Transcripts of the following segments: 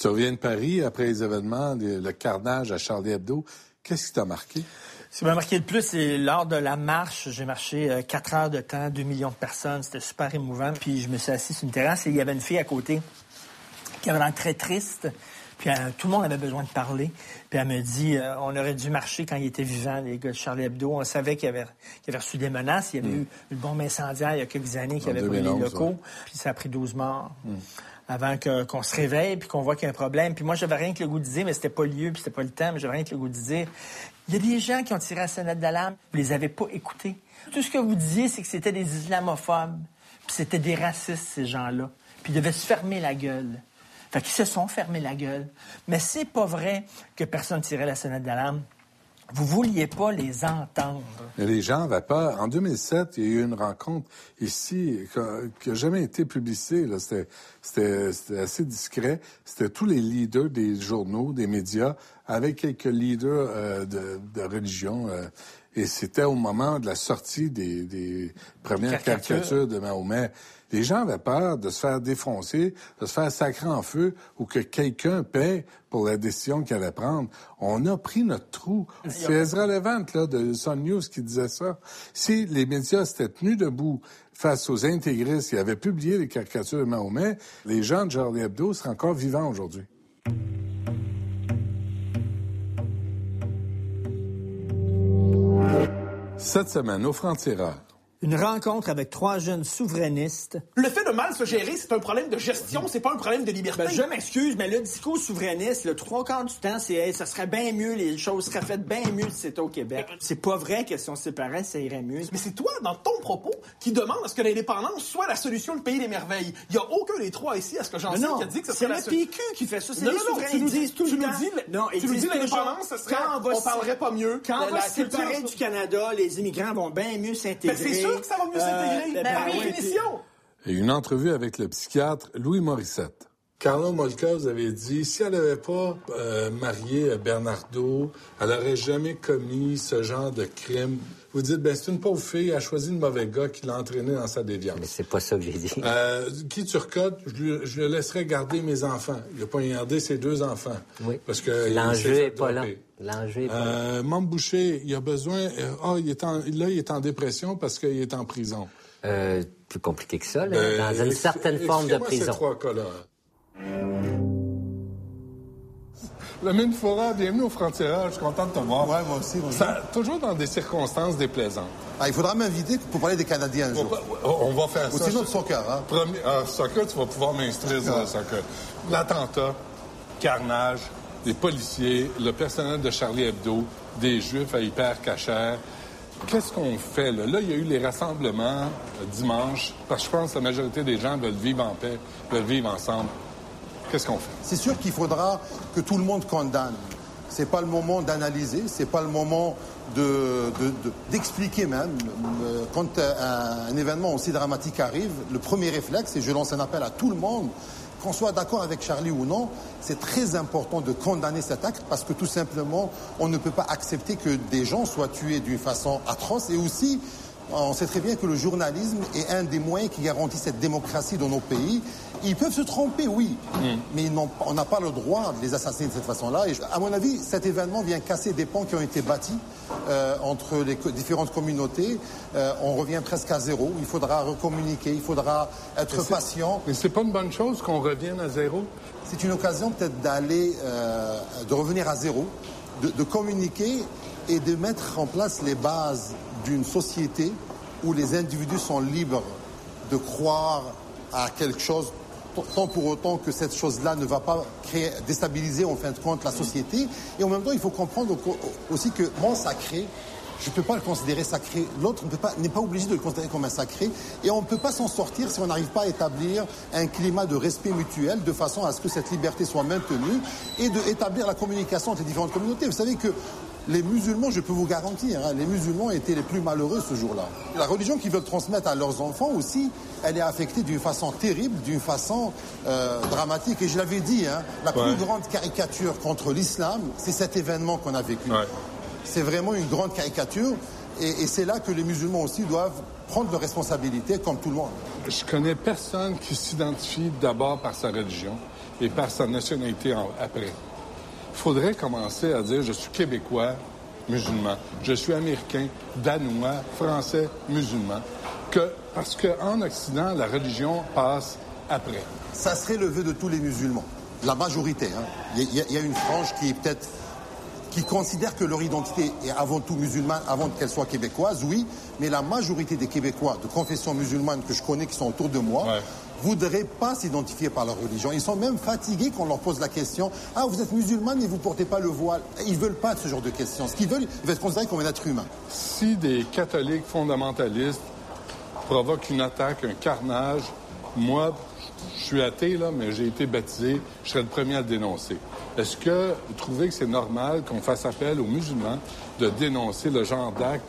Tu reviens de Paris après les événements, le carnage à Charlie Hebdo. Qu'est-ce qui t'a marqué? Ce qui m'a marqué le plus, c'est lors de la marche. J'ai marché euh, quatre heures de temps, deux millions de personnes. C'était super émouvant. Puis je me suis assis sur une terrasse et il y avait une fille à côté qui avait l'air très triste. Puis euh, tout le monde avait besoin de parler. Puis elle me dit, euh, on aurait dû marcher quand il était vivant, les gars de Charlie Hebdo. On savait qu'il avait, avait reçu des menaces. Il y avait mm. eu une bombe incendiaire il y a quelques années qui avait brûlé les locaux. Puis ça a pris 12 morts. Mm. Avant qu'on se réveille, puis qu'on voit qu'il y a un problème. Puis moi, j'avais rien que le goût de dire, mais c'était pas le lieu, puis c'était pas le temps, mais j'avais rien que le goût de dire. Il y a des gens qui ont tiré la sonnette d'alarme, vous les avez pas écoutés. Tout ce que vous disiez, c'est que c'était des islamophobes, puis c'était des racistes, ces gens-là. Puis ils devaient se fermer la gueule. Fait qu'ils se sont fermés la gueule. Mais c'est pas vrai que personne tirait la sonnette d'alarme. Vous vouliez pas les entendre. les gens n'avaient pas. En 2007, il y a eu une rencontre ici qui n'a jamais été publicée. C'était assez discret. C'était tous les leaders des journaux, des médias, avec quelques leaders euh, de, religion. Euh, et c'était au moment de la sortie des, premières caricatures de Mahomet. Les gens avaient peur de se faire défoncer, de se faire sacrer en feu ou que quelqu'un paie pour la décision qu'il allait prendre. On a pris notre trou. C'est Ezra Levant, là, de Sun News qui disait ça. Si les médias s'étaient tenus debout face aux intégristes qui avaient publié les caricatures de Mahomet, les gens de Charlie Hebdo seraient encore vivants aujourd'hui. Cette semaine, au francs-tireurs, une rencontre avec trois jeunes souverainistes. Le fait de mal se gérer, c'est un problème de gestion, c'est pas un problème de liberté. Ben, je m'excuse, mais le discours souverainiste, le trois quarts du temps, c'est ça serait bien mieux, les choses seraient faites bien mieux si c'était au Québec. C'est pas vrai que si on se séparait, ça irait mieux. Mais c'est toi, dans ton propos, qui demande à ce que l'indépendance soit la solution du pays des merveilles. Il y a aucun des trois ici, à ce que j'en sais, qui a dit que c'est la PQ qui fait ça. C'est les souverains. Tu nous dis tout le temps. non, tu nous dis l'indépendance, ce serait, on, parlerait pas mieux. Quand on va se séparer du Canada, les immigrants vont bien mieux s'intégrer. Sûr que ça va mieux s'intégrer. Ben, par définition. Et une entrevue avec le psychiatre Louis Morissette. Carlo Molka, vous avez dit, si elle n'avait pas euh, marié Bernardo, elle n'aurait jamais commis ce genre de crime. Vous dites, ben c'est une pauvre fille, elle a choisi le mauvais gars qui l'a entraîné dans sa déviance. Mais c'est pas ça que j'ai dit. Euh, qui Turcotte, je, je le laisserais garder mes enfants. Il n'a pas gardé ses deux enfants. Oui. Parce que l'enjeu est pas là. L'enjeu euh, Boucher, il a besoin. Euh, ah, il est en, là, il est en dépression parce qu'il est en prison. Euh, plus compliqué que ça, là, ben, dans une certaine forme de prison. Ces trois cas-là. Lamine Fora, bienvenue au Frontières. Je suis content de te voir. Ouais, moi aussi. toujours dans des circonstances déplaisantes. Ah, il faudra m'inviter pour parler des Canadiens un jour. On va faire ça. Ou sinon de soccer. Hein? Premier, ah, soccer, tu vas pouvoir m'instruire sur le soccer. L'attentat, carnage, des policiers, le personnel de Charlie Hebdo, des Juifs à hyper. Qu'est-ce qu'on fait là? Là, il y a eu les rassemblements euh, dimanche, parce que je pense que la majorité des gens veulent vivre en paix, veulent vivre ensemble. Qu'est-ce qu'on fait? C'est sûr qu'il faudra que tout le monde condamne. C'est pas le moment d'analyser, c'est pas le moment d'expliquer de, même. Euh, quand euh, un événement aussi dramatique arrive, le premier réflexe, et je lance un appel à tout le monde, qu'on soit d'accord avec Charlie ou non, c'est très important de condamner cet acte parce que tout simplement, on ne peut pas accepter que des gens soient tués d'une façon atroce et aussi on sait très bien que le journalisme est un des moyens qui garantit cette démocratie dans nos pays. Ils peuvent se tromper, oui, mm. mais on n'a pas le droit de les assassiner de cette façon-là. Et à mon avis, cet événement vient casser des ponts qui ont été bâtis euh, entre les différentes communautés. Euh, on revient presque à zéro. Il faudra recommuniquer, il faudra être patient. Mais c'est pas une bonne chose qu'on revienne à zéro? C'est une occasion peut-être d'aller, euh, de revenir à zéro, de communiquer et de mettre en place les bases d'une société où les individus sont libres de croire à quelque chose sans pour autant que cette chose-là ne va pas créer, déstabiliser en fin de compte la société. Et en même temps, il faut comprendre aussi que mon sacré, je ne peux pas le considérer sacré. L'autre n'est pas, obligé de le considérer comme un sacré. Et on ne peut pas s'en sortir si on n'arrive pas à établir un climat de respect mutuel de façon à ce que cette liberté soit maintenue et d'établir la communication entre les différentes communautés. Vous savez que les musulmans, je peux vous garantir, hein, les musulmans étaient les plus malheureux ce jour-là. La religion qu'ils veulent transmettre à leurs enfants aussi, elle est affectée d'une façon terrible, d'une façon euh, dramatique. Et je l'avais dit, hein, la plus grande caricature contre l'islam, c'est cet événement qu'on a vécu. C'est vraiment une grande caricature. Et, c'est là que les musulmans aussi doivent prendre leurs responsabilités, comme tout le monde. Je connais personne qui s'identifie d'abord par sa religion et par sa nationalité après. Il faudrait commencer à dire je suis québécois, musulman, je suis américain, danois, français, musulman, que parce qu'en Occident, la religion passe après. Ça serait le vœu de tous les musulmans, la majorité. Hein. Il y, a une frange qui est peut-être qui considère que leur identité est avant tout musulmane, avant qu'elle soit québécoise, oui, mais la majorité des Québécois de confession musulmane que je connais qui sont autour de moi voudraient pas s'identifier par leur religion. Ils sont même fatigués quand on leur pose la question Ah, vous êtes musulmane et vous portez pas le voile. Ils veulent pas ce genre de questions. Ce qu'ils veulent, ils veulent être considérés comme un être humain. Si des catholiques fondamentalistes provoquent une attaque, un carnage, moi, je suis athée, là, mais j'ai été baptisé, je serais le premier à le dénoncer. Est-ce que vous trouvez que c'est normal qu'on fasse appel aux musulmans de dénoncer le genre d'acte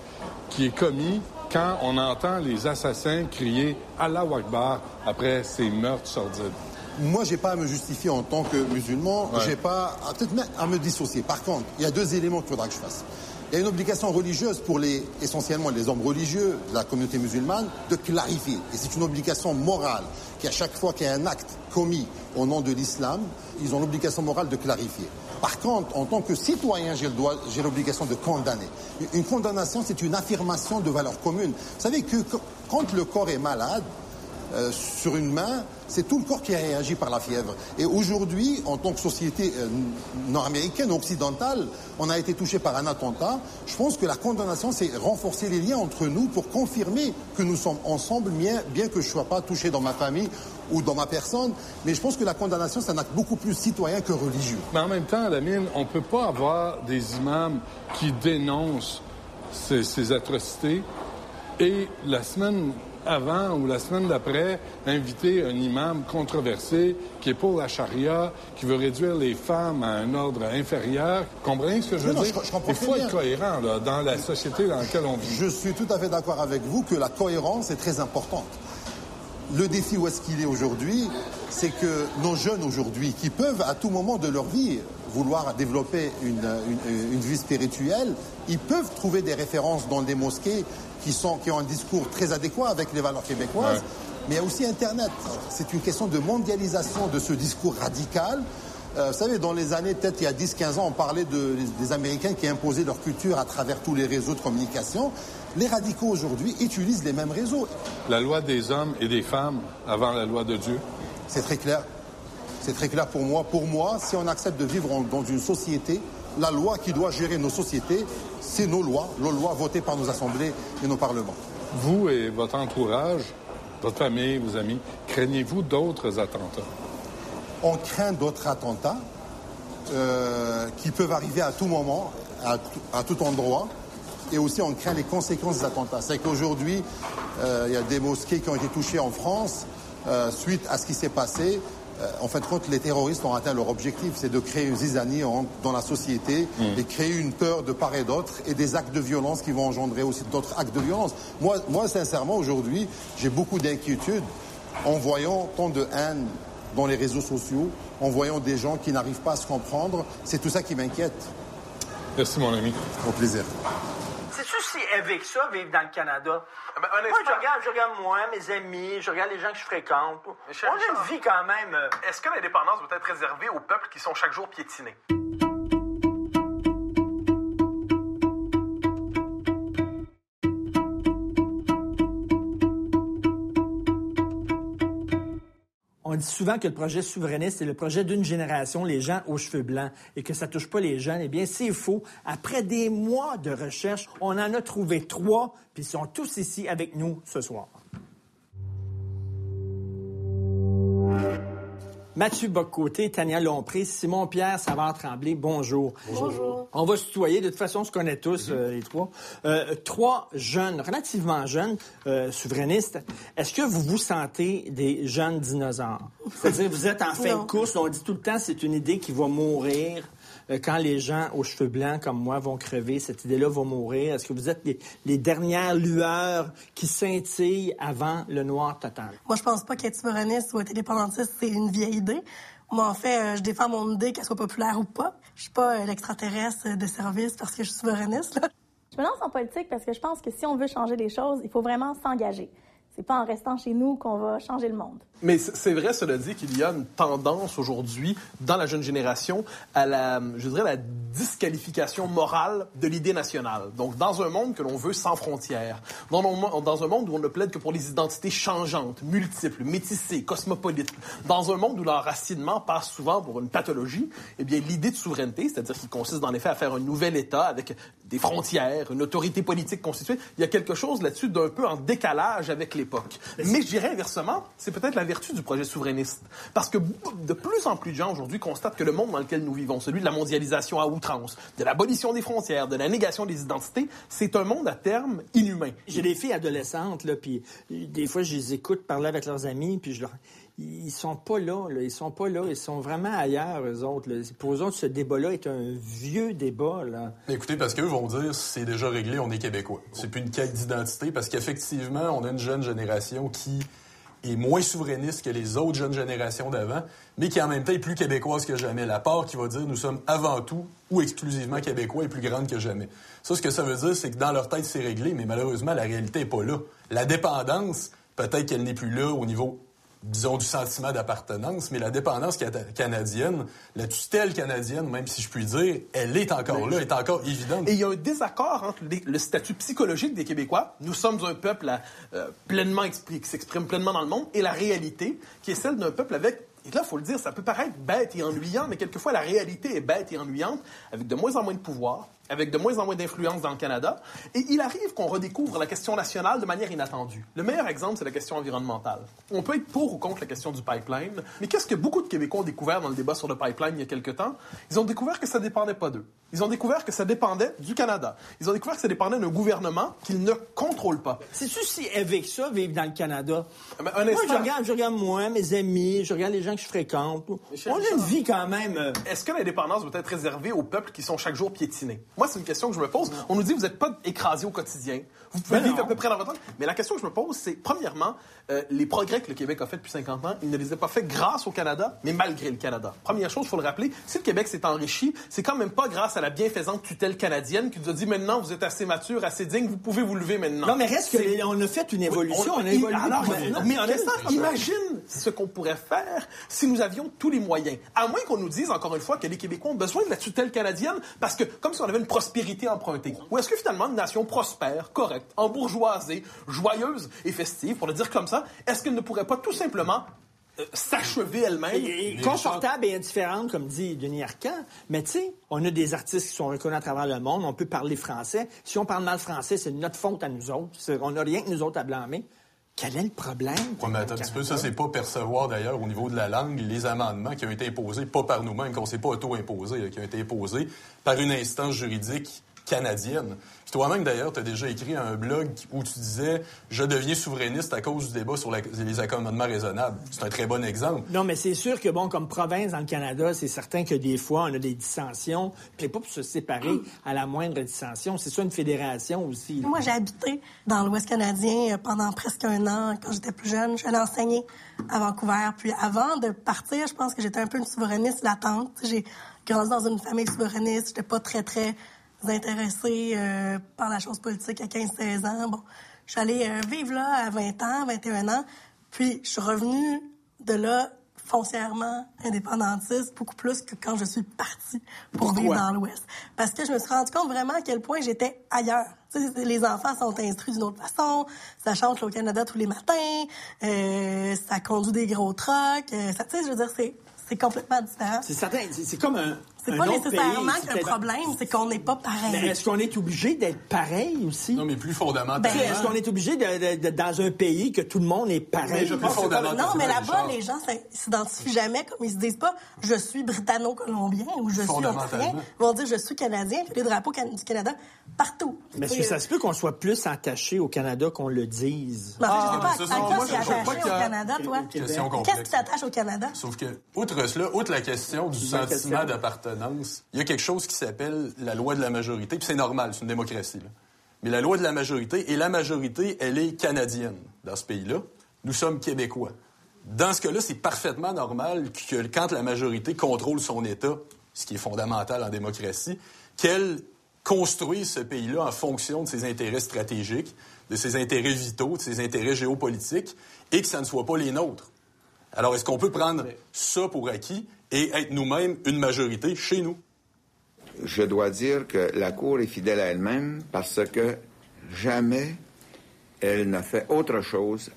qui est commis quand on entend les assassins crier Allah Akbar après ces meurtres sordides? Moi, j'ai pas à me justifier en tant que musulman, j'ai pas peut-être même à me dissocier. Par contre, il y a deux éléments qu'il faudra que je fasse. Il y a une obligation religieuse pour les, essentiellement les hommes religieux de la communauté musulmane de clarifier. Et c'est une obligation morale qu'à chaque fois qu'il y a un acte commis au nom de l'islam, ils ont l'obligation morale de clarifier. Par contre, en tant que citoyen, j'ai l'obligation de condamner. Une condamnation, c'est une affirmation de valeur commune. Vous savez que quand le corps est malade, euh, sur une main, c'est tout le corps qui a réagi par la fièvre. Et aujourd'hui, en tant que société euh, nord-américaine, occidentale, on a été touché par un attentat. Je pense que la condamnation, c'est renforcer les liens entre nous pour confirmer que nous sommes ensemble, bien que je ne sois pas touché dans ma famille ou dans ma personne. Mais je pense que la condamnation, c'est un acte beaucoup plus citoyen que religieux. Mais en même temps, Lamine, on ne peut pas avoir des imams qui dénoncent ces, ces atrocités et la semaine avant ou la semaine d'après, inviter un imam controversé qui est pour la charia, qui veut réduire les femmes à un ordre inférieur. Comprenez ce que je veux dire? Il faut être cohérent dans la société dans laquelle on vit. Je suis tout à fait d'accord avec vous que la cohérence est très importante. Le défi où est-ce qu'il est aujourd'hui, c'est que nos jeunes aujourd'hui, qui peuvent à tout moment de leur vie vouloir développer une, une, une, vie spirituelle, ils peuvent trouver des références dans des mosquées qui, sont, qui ont un discours très adéquat avec les valeurs québécoises. Mais il y a aussi Internet. C'est une question de mondialisation de ce discours radical. Euh, vous savez, dans les années, peut-être il y a 10-15 ans, on parlait de, des Américains qui imposaient leur culture à travers tous les réseaux de communication. Les radicaux aujourd'hui utilisent les mêmes réseaux. La loi des hommes et des femmes avant la loi de Dieu. C'est très clair. C'est très clair pour moi. Pour moi, si on accepte de vivre dans une société, la loi qui doit gérer nos sociétés, c'est nos lois, nos lois votées par nos assemblées et nos parlements. Vous et votre entourage, votre famille, vos amis, craignez-vous d'autres attentats? On craint d'autres attentats euh, qui peuvent arriver à tout moment, à, tout endroit. Et aussi, on craint les conséquences des attentats. C'est qu'aujourd'hui, euh, il y a des mosquées qui ont été touchées en France euh, suite à ce qui s'est passé. Euh, en fait, quand les terroristes ont atteint leur objectif, c'est de créer une zizanie dans la société mm. et créer une peur de part et d'autre et des actes de violence qui vont engendrer aussi d'autres actes de violence. Moi, moi sincèrement, aujourd'hui, j'ai beaucoup d'inquiétudes en voyant tant de haine dans les réseaux sociaux, en voyant des gens qui n'arrivent pas à se comprendre. C'est tout ça qui m'inquiète. Merci, mon ami. Au plaisir avec ça, vivre dans le Canada? Ben, moi, je regarde, je regarde moi, mes amis, je regarde les gens que je fréquente. On a une vie quand même. Euh, Est-ce que l'indépendance doit être réservée aux peuples qui sont chaque jour piétinés? Dit souvent que le projet souverainiste, c'est le projet d'une génération, les gens aux cheveux blancs, et que ça touche pas les jeunes. Eh bien, c'est faux. Après des mois de recherche, on en a trouvé trois, puis ils sont tous ici avec nous ce soir. Mathieu Boccoté, Tania Lompré, Simon-Pierre Savard-Tremblay, bonjour. Bonjour. On va se tutoyer. De toute façon, on se connaît tous, euh, les trois. Euh, trois jeunes, relativement jeunes, euh, souverainistes. Est-ce que vous vous sentez des jeunes dinosaures? C'est-à-dire, vous êtes en fin de course. On dit tout le temps, c'est une idée qui va mourir. Euh, quand les gens aux cheveux blancs comme moi vont crever, cette idée-là va mourir? Est-ce que vous êtes les, dernières lueurs qui scintillent avant le noir total? Moi, je pense pas qu'être souverainiste ou être indépendantiste, c'est une vieille idée. Moi, en fait, euh, je défends mon idée, qu'elle soit populaire ou pas. Je suis pas euh, l'extraterrestre de service parce que je suis souverainiste. Je me lance en politique parce que je pense que si on veut changer les choses, il faut vraiment s'engager. C'est pas en restant chez nous qu'on va changer le monde. Mais c'est vrai, cela dit, qu'il y a une tendance aujourd'hui dans la jeune génération à la, je dirais, la disqualification morale de l'idée nationale. Donc, dans un monde que l'on veut sans frontières, dans, dans un monde où on ne plaide que pour les identités changeantes, multiples, métissées, cosmopolites, dans un monde où l'enracinement passe souvent pour une pathologie, eh bien, l'idée de souveraineté, c'est-à-dire qui consiste en effet à faire un nouvel État avec des frontières, une autorité politique constituée, il y a quelque chose là-dessus d'un peu en décalage avec l'époque. Mais je dirais inversement, c'est peut-être la vertu du projet souverainiste. Parce que de plus en plus de gens aujourd'hui constatent que le monde dans lequel nous vivons, celui de la mondialisation à outrance, de l'abolition des frontières, de la négation des identités, c'est un monde à terme inhumain. J'ai des filles adolescentes, là, puis des fois, je les écoute parler avec leurs amis, puis je leur ils sont pas là, là, ils sont pas là, ils sont vraiment ailleurs, eux autres. Pour eux autres, ce débat-là est un vieux débat. Écoutez, parce qu'eux vont dire c'est déjà réglé, on est québécois. C'est plus une quête d'identité, parce qu'effectivement, on a une jeune génération qui est moins souverainiste que les autres jeunes générations d'avant, mais qui en même temps est plus québécoise que jamais. La part qui va dire nous sommes avant tout ou exclusivement québécois est plus grande que jamais. Ça, ce que ça veut dire, c'est que dans leur tête, c'est réglé, mais malheureusement, la réalité n'est pas là. La dépendance, peut-être qu'elle n'est plus là au niveau disons, du sentiment d'appartenance, mais la dépendance canadienne, la tutelle canadienne, même si je puis dire, elle est encore là, elle est encore évidente. Et il y a un désaccord entre le statut psychologique des Québécois, nous sommes un peuple euh, pleinement qui s'exprime pleinement dans le monde, et la réalité, qui est celle d'un peuple avec et là, il faut le dire, ça peut paraître bête et ennuyant, mais quelquefois, la réalité est bête et ennuyante, avec de moins en moins de pouvoir, avec de moins en moins d'influence dans le Canada. Et il arrive qu'on redécouvre la question nationale de manière inattendue. Le meilleur exemple, c'est la question environnementale. On peut être pour ou contre la question du pipeline, mais qu'est-ce que beaucoup de Québécois ont découvert dans le débat sur le pipeline il y a quelque temps? Ils ont découvert que ça dépendait pas d'eux. Ils ont découvert que ça dépendait du Canada. Ils ont découvert que ça dépendait d'un gouvernement qu'ils ne contrôlent pas. C'est-tu si avec ça, vivre dans le Canada? moi, je regarde, je regarde moi, mes amis, je regarde les gens que je fréquente. On a une vie quand même. Euh, Est-ce que l'indépendance doit être réservée aux peuples qui sont chaque jour piétinés? Moi, c'est une question que je me pose. On nous dit, vous n'êtes pas écrasé au quotidien. Vous pouvez vivre à peu près dans votre temps. Mais la question que je me pose, c'est, premièrement, euh, les progrès que le Québec a fait depuis 50 ans, il ne les a pas fait grâce au Canada, mais malgré le Canada. Première chose, il faut le rappeler, si le Québec s'est enrichi, c'est quand même pas grâce à la bienfaisante tutelle canadienne qui nous a dit maintenant, vous êtes assez mature, assez digne, vous pouvez vous lever maintenant. Non, mais reste qu'on a fait une évolution. on, a évolué alors, mais honnêtement, imagine ce qu'on pourrait faire si nous avions tous les moyens. À moins qu'on nous dise, encore une fois, que les Québécois ont besoin de la tutelle canadienne parce que, comme si on avait une prospérité empruntée. Ou est-ce que finalement, une nation prospère, correcte, embourgeoisée, joyeuse et festive, pour le dire comme ça, est-ce qu'elle ne pourrait pas tout simplement euh, s'achever elle-même? confortable et indifférente, comme dit Denis Arcand. Mais tu sais, on a des artistes qui sont reconnus à travers le monde, on peut parler français. Si on parle mal français, c'est notre faute à nous autres. On n'a rien que nous autres à blâmer. Quel est le problème? Oui, mais attends un petit peu, ça, c'est pas percevoir d'ailleurs au niveau de la langue les amendements qui ont été imposés, pas par nous-mêmes, qu'on s'est pas auto-imposés, qui ont été imposés par une instance juridique canadienne. toi-même, d'ailleurs, tu as déjà écrit un blog où tu disais Je deviens souverainiste à cause du débat sur les accommodements raisonnables. C'est un très bon exemple. Non, mais c'est sûr que, bon, comme province dans le Canada, c'est certain que des fois, on a des dissensions. Puis pas pour se séparer à la moindre dissension. C'est ça une fédération aussi. Moi, j'ai habité dans l'Ouest canadien pendant presque un an. Quand j'étais plus jeune, j'allais enseigner à Vancouver. Puis avant de partir, je pense que j'étais un peu une souverainiste latente. J'ai grandi dans une famille souverainiste. J'étais pas très, très intéressée euh, par la chose politique à 15-16 ans. Bon, je suis allée euh, vivre là à 20 ans, 21 ans, puis je suis revenue de là foncièrement indépendantiste, beaucoup plus que quand je suis partie pour vivre dans l'Ouest. Parce que je me suis rendu compte vraiment à quel point j'étais ailleurs. les enfants sont instruits d'une autre façon, ça chante au Canada tous les matins, euh, ça conduit des gros trucks, euh, ça, tu sais, je veux dire, c'est complètement différent. C'est certain. C'est comme un. C'est pas nécessairement qu'un problème, c'est qu'on n'est pas pareil. Mais est-ce qu'on est obligé d'être pareil aussi? Non, mais plus fondamentalement. Ben, est-ce qu'on est obligé de, dans un pays que tout le monde est pareil? Mais non, mais là-bas, les gens s'identifient jamais comme ils se disent pas je suis britanno-colombien ou je suis ontarien. Ils vont dire je suis canadien, puis les drapeaux du Canada partout. Mais est-ce que ça se peut qu'on soit plus attaché au Canada qu'on le dise? Mais ah, je sais pas, à quoi attaché au Canada, toi? Qu'est-ce qui t'attache au Canada? Sauf que, outre cela, outre la question du sentiment d'appartenance, il y a quelque chose qui s'appelle la loi de la majorité, puis c'est normal, c'est une démocratie. Mais la loi de la majorité, et la majorité, elle est canadienne dans ce pays-là. Nous sommes québécois. Dans ce cas-là, c'est parfaitement normal que quand la majorité contrôle son État, ce qui est fondamental en démocratie, qu'elle construire ce pays-là en fonction de ses intérêts stratégiques, de ses intérêts vitaux, de ses intérêts géopolitiques, et que ça ne soit pas les nôtres. Alors, est-ce qu'on peut prendre ça pour acquis? Et être nous-mêmes une majorité chez nous? Je dois dire que la Cour est fidèle à elle-même parce que jamais elle n'a fait autre chose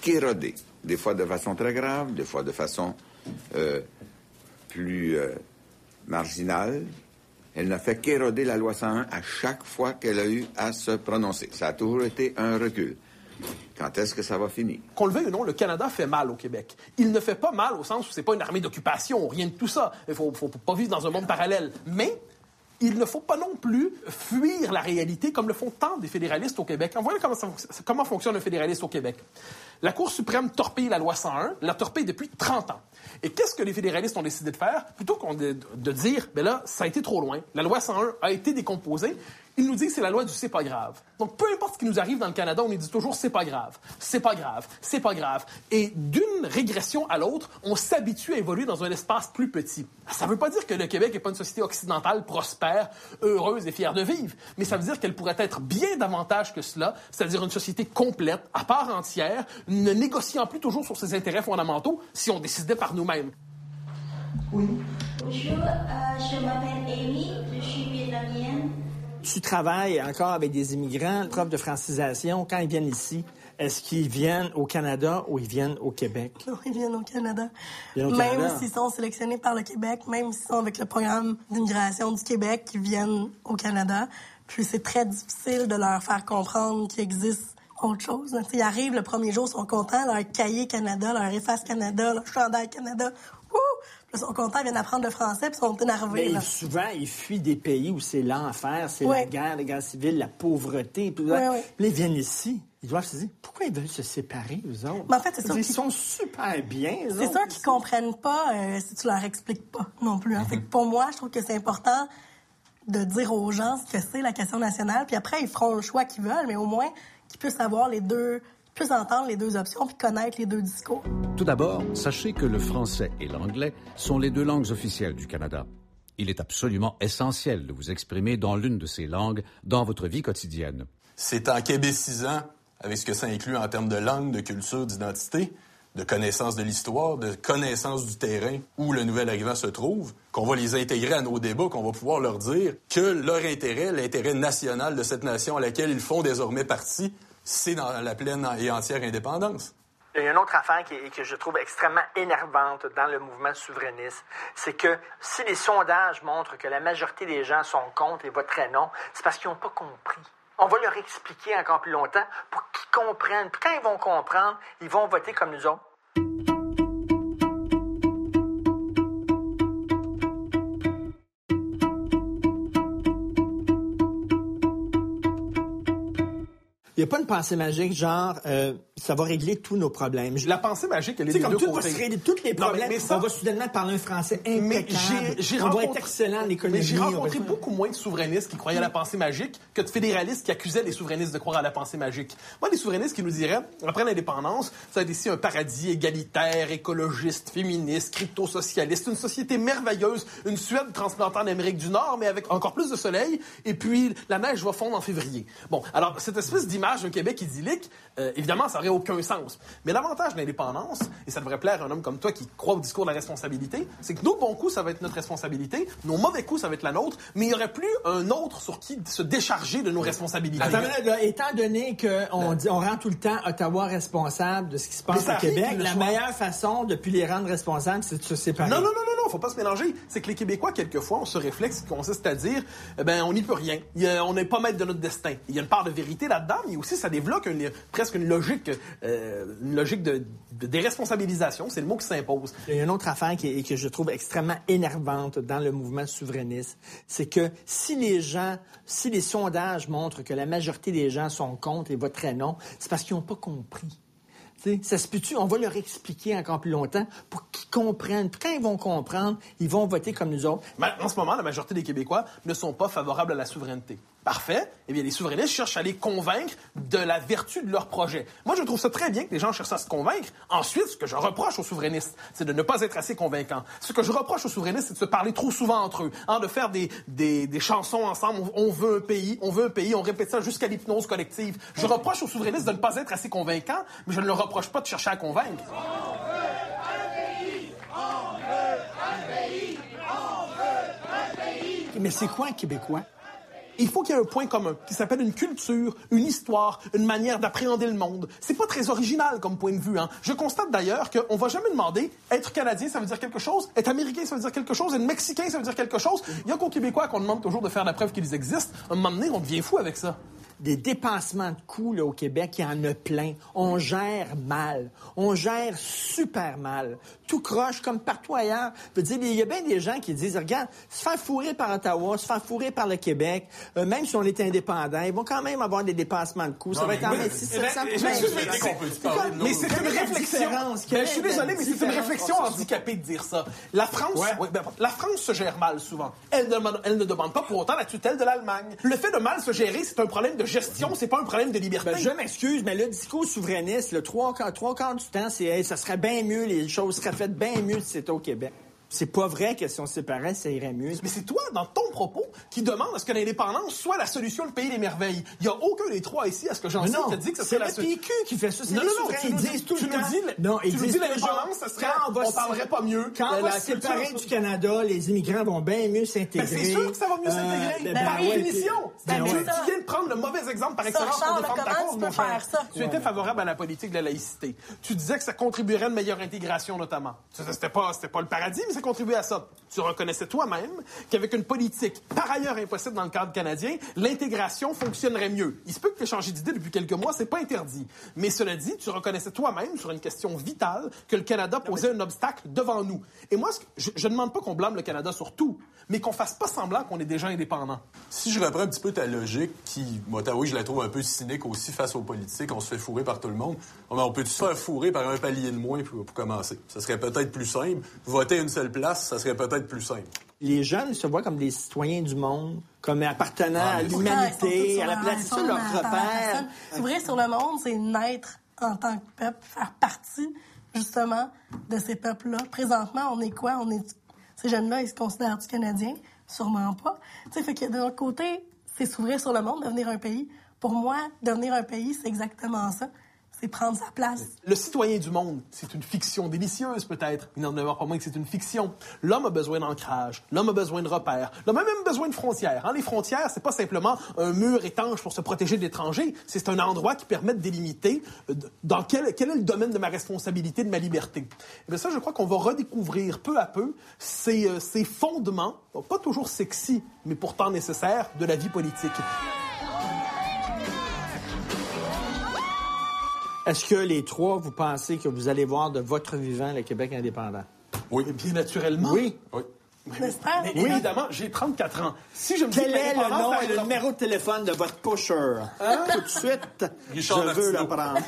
qu'éroder, des fois de façon très grave, des fois de façon euh, plus euh, marginale. Elle n'a fait qu'éroder la loi 101 à chaque fois qu'elle a eu à se prononcer. Ça a toujours été un recul. Quand est-ce que ça va finir? Qu'on le veuille ou non, le Canada fait mal au Québec. Il ne fait pas mal au sens où c'est pas une armée d'occupation, rien de tout ça. Il faut, faut pas vivre dans un monde parallèle. Mais il ne faut pas non plus fuir la réalité comme le font tant des fédéralistes au Québec. Voilà comment, comment fonctionne un fédéraliste au Québec. La Cour suprême torpille la loi 101, la torpille depuis 30 ans. Et qu'est-ce que les fédéralistes ont décidé de faire? Plutôt qu'on de, dire, ben là, ça a été trop loin. La loi 101 a été décomposée. Ils nous disent c'est la loi du c'est pas grave. Donc, peu importe ce qui nous arrive dans le Canada, on nous dit toujours c'est pas grave, c'est pas grave, c'est pas grave. Et d'une régression à l'autre, on s'habitue à évoluer dans un espace plus petit. Ça ne veut pas dire que le Québec n'est pas une société occidentale prospère, heureuse et fière de vivre, mais ça veut dire qu'elle pourrait être bien davantage que cela, c'est-à-dire une société complète, à part entière, ne négociant plus toujours sur ses intérêts fondamentaux si on décidait par Oui. Bonjour, euh, je m'appelle Amy, je suis vietnamienne. Tu travailles encore avec des immigrants, preuve de francisation, quand ils viennent ici. Est-ce qu'ils viennent au Canada ou ils viennent au Québec? Non, ils viennent au Canada. Viennent au même s'ils sont sélectionnés par le Québec, même s'ils sont avec le programme d'immigration du Québec, ils viennent au Canada. Puis c'est très difficile de leur faire comprendre qu'il existe autre chose. T'sais, Ils arrivent le premier jour, ils sont contents, leur cahier Canada, leur efface Canada, leur chandail Canada. Wouh! Puis ils sont contents, ils viennent apprendre le français, puis ils sont énervés. Mais là. souvent, ils fuient des pays où c'est l'enfer, c'est la guerre, la guerre civile, la pauvreté. Puis là, puis là, ils viennent ici. Ils doivent se dire, pourquoi ils veulent se séparer, eux autres? Mais en fait, c'est sûr Ils sont super bien, C'est sûr qu'ils comprennent pas euh, si tu leur expliques pas non plus. hein. Fait que pour moi, je trouve que c'est important de dire aux gens ce que c'est la question nationale. Puis après, ils feront le choix qu'ils veulent, mais au moins qu'ils puissent avoir les deux, puissent entendre les deux options puis connaître les deux discours. Tout d'abord, sachez que le français et l'anglais sont les deux langues officielles du Canada. Il est absolument essentiel de vous exprimer dans l'une de ces langues dans votre vie quotidienne. C'est en québécisant, avec ce que ça inclut en termes de langue, de culture, d'identité, de connaissance de l'histoire, de connaissance du terrain où le nouvel arrivant se trouve, qu'on va les intégrer à nos débats, qu'on va pouvoir leur dire que leur intérêt, l'intérêt national de cette nation à laquelle ils font désormais partie, c'est dans la pleine et entière indépendance. Il y a une autre affaire qui, que je trouve extrêmement énervante dans le mouvement souverainiste, c'est que si les sondages montrent que la majorité des gens sont contre et voteraient non, c'est parce qu'ils n'ont pas compris. On va leur expliquer encore plus longtemps pour qu'ils comprennent. Quand ils vont comprendre, ils vont voter comme nous autres. Il n'y a pas une pensée magique, genre, euh, ça va régler tous nos problèmes. La pensée magique, elle est des comme deux tout va se régler tous les Non, mais- problèmes, mais ça- on va soudainement parler un français impeccable. j'ai- être excellent en économie. J'ai rencontré beaucoup moins de souverainistes qui croyaient à la pensée magique que de fédéralistes qui accusaient les souverainistes de croire à la pensée magique. Moi, les souverainistes qui nous diraient, après l'indépendance, ça va être ici un paradis égalitaire, écologiste, féministe, crypto-socialiste, une société merveilleuse, une Suède transplantée en Amérique du Nord, mais avec encore plus de soleil, et puis la neige va fondre en février. Bon, alors, cette espèce d'image d'un Québec idyllique, euh, évidemment, ça n'aurait aucun sens. Mais l'avantage de l'indépendance, et ça devrait plaire à un homme comme toi qui croit au discours de la responsabilité, c'est que nos bons coups, ça va être notre responsabilité, nos mauvais coups, ça va être la nôtre, mais il n'y aurait plus un autre sur qui se décharger de nos responsabilités. Attends, là, étant donné qu'on on rend tout le temps Ottawa responsable de ce qui se passe au Québec, la meilleure façon de plus les rendre responsables, c'est de se séparer. Non, non, non, non, faut pas se mélanger. C'est que les Québécois, quelquefois, ont ce réflexe qui consiste à dire, eh ben, on n'y peut rien. Il on n'est pas maître de notre destin. Il y a une part de vérité là-dedans, mais aussi, ça développe presque une logique, euh, logique de, déresponsabilisation. C'est le mot qui s'impose. Il y a une autre affaire qui que je trouve extrêmement énervante dans le mouvement souverainiste, c'est que si les gens, si les sondages montrent que la majorité des gens sont contre et voteraient non, c'est parce qu'ils n'ont pas compris. Ça se peut-tu? On va leur expliquer encore plus longtemps pour qu'ils comprennent. Quand ils vont comprendre, ils vont voter comme nous autres. Mais en ce moment, la majorité des Québécois ne sont pas favorables à la souveraineté. Parfait. Eh bien, les souverainistes cherchent à les convaincre de la vertu de leur projet. Moi, je trouve ça très bien que les gens cherchent à se convaincre. Ensuite, ce que je reproche aux souverainistes, c'est de ne pas être assez convaincants. Ce que je reproche aux souverainistes, c'est de se parler trop souvent entre eux, hein, de faire des, des, des chansons ensemble. On, on veut un pays, on veut un pays, on répète ça jusqu'à l'hypnose collective. Je reproche aux souverainistes de ne pas être assez convaincants, mais je ne leur reproche pas de chercher à convaincre. Mais c'est quoi un Québécois? Il faut qu'il y ait un point commun qui s'appelle une culture, une histoire, une manière d'appréhender le monde. C'est pas très original comme point de vue. Hein. Je constate d'ailleurs qu'on va jamais demander être canadien, ça veut dire quelque chose, être américain, ça veut dire quelque chose, être mexicain, ça veut dire quelque chose? Il y a qu'aux Québécois qu'on demande toujours de faire la preuve qu'ils existent. À un moment donné, on devient fou avec ça des dépassements de coûts là, au Québec, il y en a plein. On gère mal. On gère super mal. Tout croche comme partout ailleurs. Je veux dire, il y a bien des gens qui disent, regarde, se faire fourrer par Ottawa, se faire fourrer par le Québec, euh, même si on est indépendant, ils vont quand même avoir des dépassements de coûts. ça va être 600 Mais c'est une réflexion. Ben, je suis désolé, mais c'est une réflexion handicapée de dire ça. La France, ben, la France se gère mal souvent. Elle ne, elle ne demande pas pour autant la tutelle de l'Allemagne. Le fait de mal se gérer, c'est un problème de gestion, c'est pas un problème de liberté. Ben, je m'excuse, mais le discours souverainiste, le trois, trois quarts du temps, ça serait bien mieux, les choses seraient faites bien mieux si c'était au Québec. C'est pas vrai que si on se séparait, ça irait mieux. Mais c'est toi, dans ton propos, qui demande à ce que l'indépendance soit la solution le pays des merveilles. Il n'y a aucun des trois ici, à ce que j'en sais, qui te dit que c'est la solution. C'est le PQ qui fait ça. Non, non, non, tu disent tout le temps. Dis, non, ils tu disent l'indépendance, ça serait, on, parlerait pas mieux. Quand on va se séparer du Canada, les immigrants vont bien mieux s'intégrer. Ben, c'est sûr que ça va mieux s'intégrer. Euh, par définition. Ben tu viens de prendre le mauvais exemple par excellence pour défendre ta cause, mon cher. Tu étais favorable à la politique de la laïcité. Tu disais que ça contribuerait à une meilleure intégration, notamment. C'était pas, pas le paradis, mais ça contribuait à ça tu reconnaissais toi-même qu'avec une politique par ailleurs impossible dans le cadre canadien, l'intégration fonctionnerait mieux. Il se peut que tu aies changé d'idée depuis quelques mois, c'est pas interdit. Mais cela dit, tu reconnaissais toi-même sur une question vitale que le Canada posait un obstacle devant nous. Et moi, je ne demande pas qu'on blâme le Canada sur tout, mais qu'on fasse pas semblant qu'on est déjà indépendant. Si je reprends un petit peu ta logique, qui, moi, oui, je la trouve un peu cynique aussi face aux politiques, on se fait fourrer par tout le monde. On peut se faire fourrer par un palier de moins pour, pour commencer? Ça serait peut-être plus simple. Voter une seule place, ça serait peut-être plus simple. Les jeunes se voient comme des citoyens du monde, comme appartenant ah, à l'humanité, à la place, c'est ça leur repère. S'ouvrir sur le monde, c'est naître en tant que peuple, faire partie justement de ces peuples-là. Présentement, on est quoi? On est ces jeunes-là, ils se considèrent du Canadien? Sûrement pas. Tu sais, fait que de l'autre côté, c'est s'ouvrir sur le monde, devenir un pays. Pour moi, devenir un pays, c'est exactement ça c'est prendre sa place. Le citoyen du monde, c'est une fiction délicieuse peut-être. Il n'en demeure pas moins que c'est une fiction. L'homme a besoin d'ancrage, l'homme a besoin de repères, l'homme a même besoin de frontières. Hein? Les frontières, c'est pas simplement un mur étanche pour se protéger de l'étranger, c'est un endroit qui permet de délimiter euh, dans quel, quel est le domaine de ma responsabilité, de ma liberté. Et eh bien ça, je crois qu'on va redécouvrir peu à peu ces, euh, ces fondements, pas toujours sexy, mais pourtant nécessaires, de la vie politique. Est-ce que les trois, vous pensez que vous allez voir de votre vivant le Québec indépendant? Oui. Bien naturellement. Oui. Oui. Mais, évidemment, j'ai 34 ans. Si je me Quel est le nom et le numéro de téléphone de votre pusher? Hein? Tout de suite, je veux le prendre.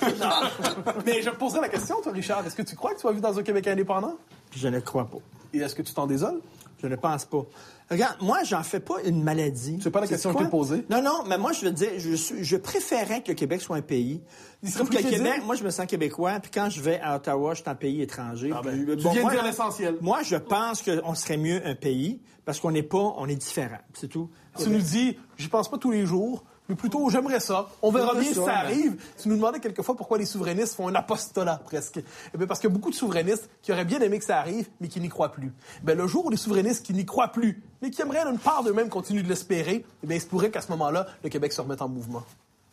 mais je poserai la question, toi, Richard. Est-ce que tu crois que tu vas vivre dans un Québec indépendant? Je ne crois pas. Et est-ce que tu t'en désoles? Je ne pense pas. Regarde, moi, j'en fais pas une maladie. C'est pas la question que tu posée. Non, non, mais moi, je veux dire, je, je préférais que le Québec soit un pays. Il serait que le Québec, moi, je me sens québécois, puis quand je vais à Ottawa, je suis un pays étranger. Ah ben, tu viens de dire l'essentiel. Moi, je pense qu'on serait mieux un pays, parce qu'on n'est pas, on est différent, c'est tout. Tu nous dis, je pense pas tous les jours, mais plutôt j'aimerais ça. On verra bien si ça arrive. Tu nous demandais quelquefois pourquoi les souverainistes font un apostolat presque. Eh bien, parce qu'il y a beaucoup de souverainistes qui auraient bien aimé que ça arrive, mais qui n'y croient plus. Eh le jour où les souverainistes qui n'y croient plus, mais qui aimeraient une part d'eux-mêmes continuer de l'espérer, eh bien, il se pourrait qu'à ce moment-là, le Québec se remette en mouvement.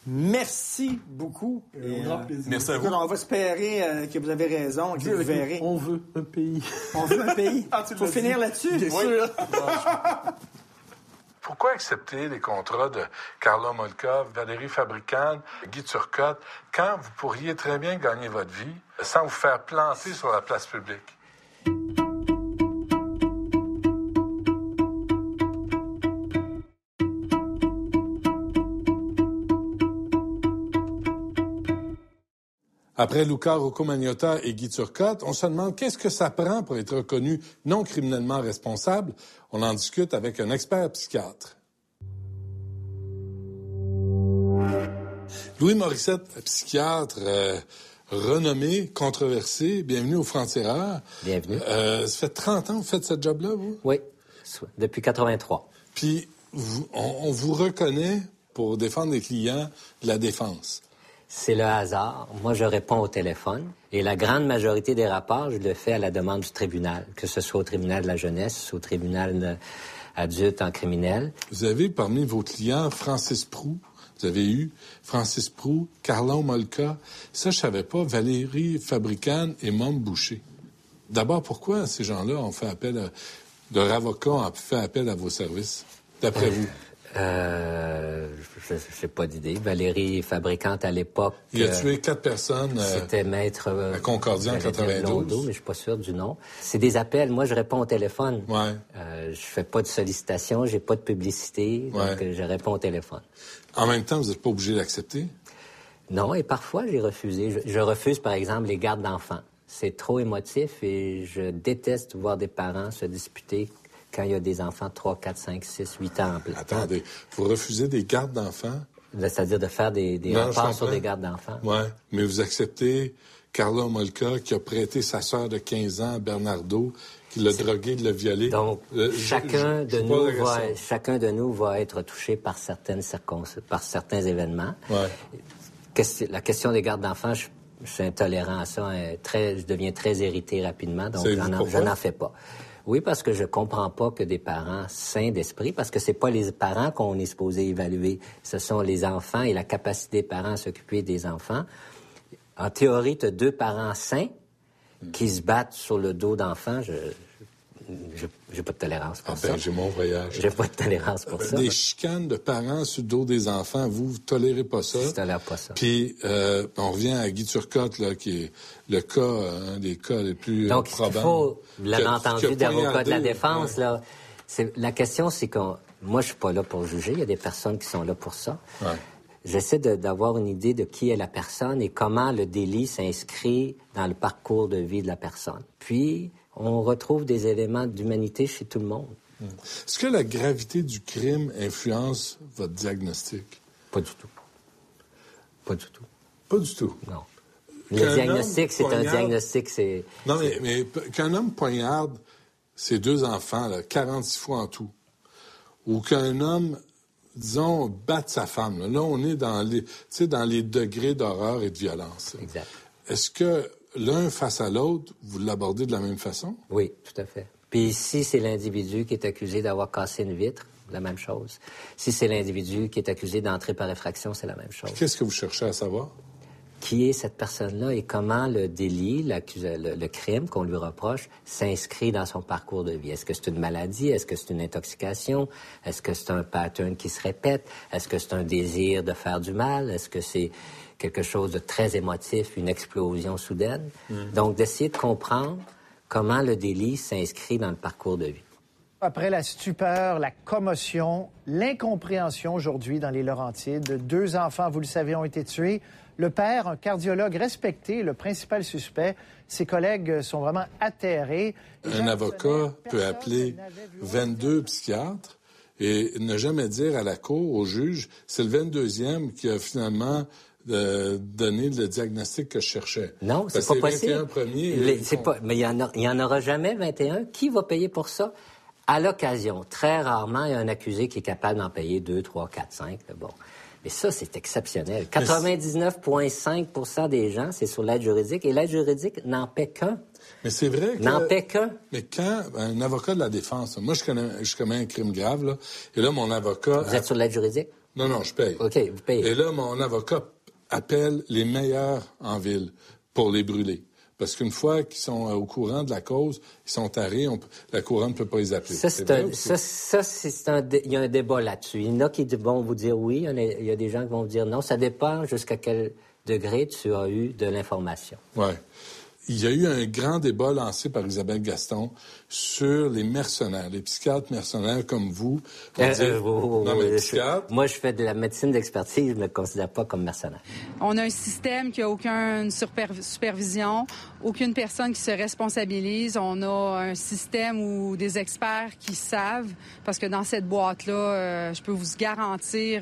Merci beaucoup. Euh, Merci à vous. On va espérer euh, que vous avez raison, que vous verrez. On veut un pays. On veut un pays. ah, Faut finir là-dessus? Bien sûr. Pourquoi accepter les contrats de Carla Molkov, Valérie Fabricant, Guy Turcotte, quand vous pourriez très bien gagner votre vie sans vous faire planter sur la place publique? Après Luca Rocco-Magnotta et Guy Turcotte, on se demande qu'est-ce que ça prend pour être reconnu non criminellement responsable. On en discute avec un expert psychiatre. Louis Morissette, psychiatre euh, renommé, controversé. Bienvenue au Franc-Tireur. Bienvenue. Euh, ça fait 30 ans que vous faites ce job-là, vous? Oui, depuis 83. Puis, vous, on, on vous reconnaît pour défendre les clients de la défense. C'est le hasard. Moi, je réponds au téléphone et la grande majorité des rapports, je le fais à la demande du tribunal, que ce soit au tribunal de la jeunesse, au tribunal adulte en criminel. Vous avez parmi vos clients Francis Prou. Vous avez eu Francis Prou, Carlon Molka. Ça, je savais pas. Valérie Fabricane et Mom Boucher. D'abord, pourquoi ces gens-là ont fait appel à... Leur avocat a fait appel à vos services, d'après vous? Euh, je n'ai pas d'idée. Valérie Fabricante, à l'époque... Il a tué quatre personnes. Euh, C'était maître... Euh, à Concordia en 92. mais je suis pas sûr du nom. C'est des appels. Moi, je réponds au téléphone. Ouais. Euh, je fais pas de sollicitation, j'ai pas de publicité, donc je réponds au téléphone. En même temps, vous n'êtes pas obligé d'accepter? Non, et parfois, j'ai refusé. Je, je, refuse, par exemple, les gardes d'enfants. C'est trop émotif et je déteste voir des parents se disputer quand il y a des enfants de 3, 4, 5, 6, 8 ans. Attendez, vous refusez des gardes d'enfants? C'est-à-dire de faire des, des rapports sur des gardes d'enfants? Oui, mais vous acceptez Carla Molka qui a prêté sa sœur de 15 ans à Bernardo, qui l'a drogué, l'a violé. Donc, euh, chacun, je, je, de nous va, chacun de nous va être touché par certaines circonstances, par certains événements. Ouais. La question des gardes d'enfants, je, je, suis intolérant à ça. Hein, très, je deviens très irrité rapidement, donc je n'en fais pas. Oui, parce que je comprends pas que des parents sains d'esprit, parce que c'est pas les parents qu'on est supposé évaluer, ce sont les enfants et la capacité des parents à s'occuper des enfants. En théorie, tu as deux parents sains qui se battent sur le dos d'enfants. Je, j'ai pas de tolérance pour ah ça. Ben, j'ai mon voyage. J'ai pas de tolérance pour ça. Des chicanes de parents sur le dos des enfants, vous, vous tolérez pas ça. Je tolère pas ça. Puis, euh, on revient à Guy Turcotte, là, qui est le cas, un des cas les plus Donc, euh, probables. il faut, vous l'avez entendu d'avocat de la défense, ouais. là. La question, c'est que moi, je suis pas là pour juger. Il y a des personnes qui sont là pour ça. Ouais. J'essaie d'avoir une idée de qui est la personne et comment le délit s'inscrit dans le parcours de vie de la personne. Puis, on retrouve des éléments d'humanité chez tout le monde. Est-ce que la gravité du crime influence votre diagnostic? Pas du tout. Pas du tout. Pas du tout? Non. Le diagnostic, c'est un diagnostic, c'est... Non, mais, mais qu'un homme poignarde ses deux enfants, là, 46 fois en tout, ou qu'un homme, disons, batte sa femme, là, là on est dans les, dans les degrés d'horreur et de violence. Exact. Est-ce que l'un face à l'autre, vous l'abordez de la même façon? Oui, tout à fait. Puis si c'est l'individu qui est accusé d'avoir cassé une vitre, la même chose. Si c'est l'individu qui est accusé d'entrer par effraction, c'est la même chose. Qu'est-ce que vous cherchez à savoir? Qui est cette personne-là et comment le délit, le, le crime qu'on lui reproche s'inscrit dans son parcours de vie? Est-ce que c'est une maladie? Est-ce que c'est une intoxication? Est-ce que c'est un pattern qui se répète? Est-ce que c'est un désir de faire du mal? Est-ce que c'est quelque chose de très émotif, une explosion soudaine. Mmh. Donc, d'essayer de comprendre comment le délit s'inscrit dans le parcours de vie. Après la stupeur, la commotion, l'incompréhension aujourd'hui dans les Laurentides, deux enfants, vous le savez, ont été tués. Le père, un cardiologue respecté, le principal suspect, ses collègues sont vraiment atterrés. Un avocat peut appeler 22 psychiatres et ne jamais dire à la cour, au juge, c'est le 22e qui a finalement de donner le diagnostic que je cherchais. Non, c'est pas possible. Premiers, c'est pas, mais il y, en a, il y en aura jamais 21. Qui va payer pour ça? À l'occasion, très rarement, il y a un accusé qui est capable d'en payer 2, 3, 4, 5. Bon. Mais ça, c'est exceptionnel. 99,5% des gens, c'est sur l'aide juridique, et l'aide juridique n'en paie qu'un. Mais c'est vrai que... N'en paie qu'un. Mais quand un avocat de la défense, moi, je connais, je commets un crime grave, là, et là, mon avocat... Vous êtes sur l'aide juridique? Non, non, je paye. OK, vous payez. Et là, mon avocat appelle les meilleurs en ville pour les brûler. Parce qu'une fois qu'ils sont au courant de la cause, ils sont tarés, on, la couronne ne peut pas les appeler. Ça, c'est un, ça, ça c'est un, il y a un débat là-dessus. Il y en a qui vont vous dire oui, il y, a, il y a des gens qui vont vous dire non. Ça dépend jusqu'à quel degré tu as eu de l'information. Oui. Il y a eu un grand débat lancé par Isabelle Gaston sur les mercenaires, les psychiatres mercenaires comme vous. Euh, euh, oh, moi, je fais de la médecine d'expertise, je ne me considère pas comme mercenaire. On a un système qui n'a aucune supervision, aucune personne qui se responsabilise. On a un système où des experts qui savent, parce que dans cette boîte-là, euh, je peux vous garantir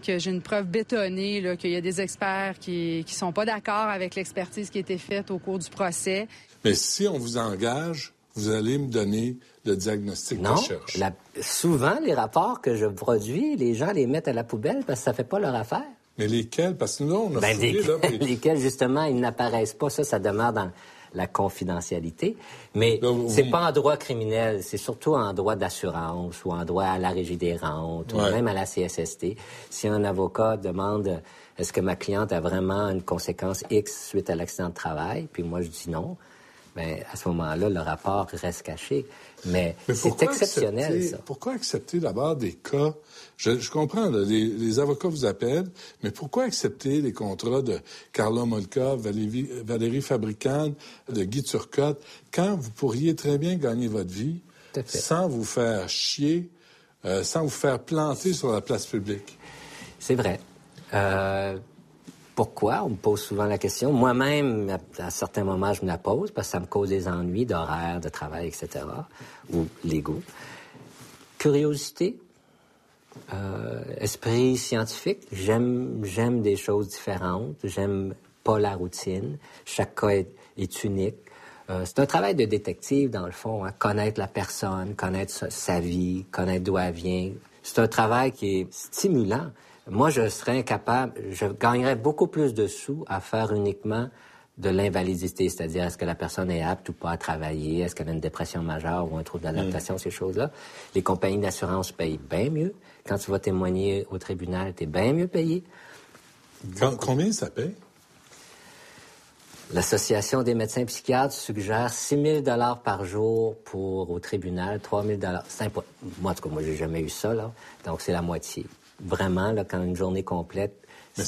que j'ai une preuve bétonnée qu'il y a des experts qui ne sont pas d'accord avec l'expertise qui a été faite au cours du procès. Mais si on vous engage, vous allez me donner le diagnostic non, de recherche. La... Souvent, les rapports que je produis, les gens les mettent à la poubelle parce que ça fait pas leur affaire. Mais lesquels? Parce que nous, on a ben, lesquels, justement, ils n'apparaissent pas? Ça, ça demeure dans la confidentialité. Mais c'est pas en droit criminel, c'est surtout en droit d'assurance ou en droit à la régie des rentes ou même à la CSST. Si un avocat demande est-ce que ma cliente a vraiment une conséquence X suite à l'accident de travail, puis moi je dis non, mais à ce moment-là, le rapport reste caché. Mais, c'est exceptionnel, ça. Pourquoi accepter d'abord des cas... Je, comprends, les, avocats vous appellent, mais pourquoi accepter les contrats de Carla Molka, Valérie, Valérie Fabricane, de Guy Turcotte, quand vous pourriez très bien gagner votre vie sans vous faire chier, euh, sans vous faire planter sur la place publique? C'est vrai. Euh, pourquoi? On me pose souvent la question. Moi-même, à, certains moments, je me la pose parce que ça me cause des ennuis d'horaire, de travail, etc. ou légaux. Curiosité, euh, esprit scientifique. J'aime, j'aime des choses différentes. J'aime pas la routine. Chaque cas est, unique. Euh, c'est un travail de détective, dans le fond, hein. connaître la personne, connaître sa vie, connaître d'où elle vient. C'est un travail qui est stimulant. Moi, je serais incapable, je gagnerais beaucoup plus de sous à faire uniquement de l'invalidité, c'est-à-dire est-ce que la personne est apte ou pas à travailler, est-ce qu'elle a une dépression majeure ou un trouble d'adaptation, mm. ces choses-là. Les compagnies d'assurance payent bien mieux. Quand tu vas témoigner au tribunal, tu es bien mieux payé. combien ça paye? L'Association des médecins psychiatres suggère 6 000 par jour pour au tribunal, 3 000 C'est Moi, en tout cas, moi, j'ai jamais eu ça, là. Donc, c'est la moitié vraiment, là, quand une journée complète. Mais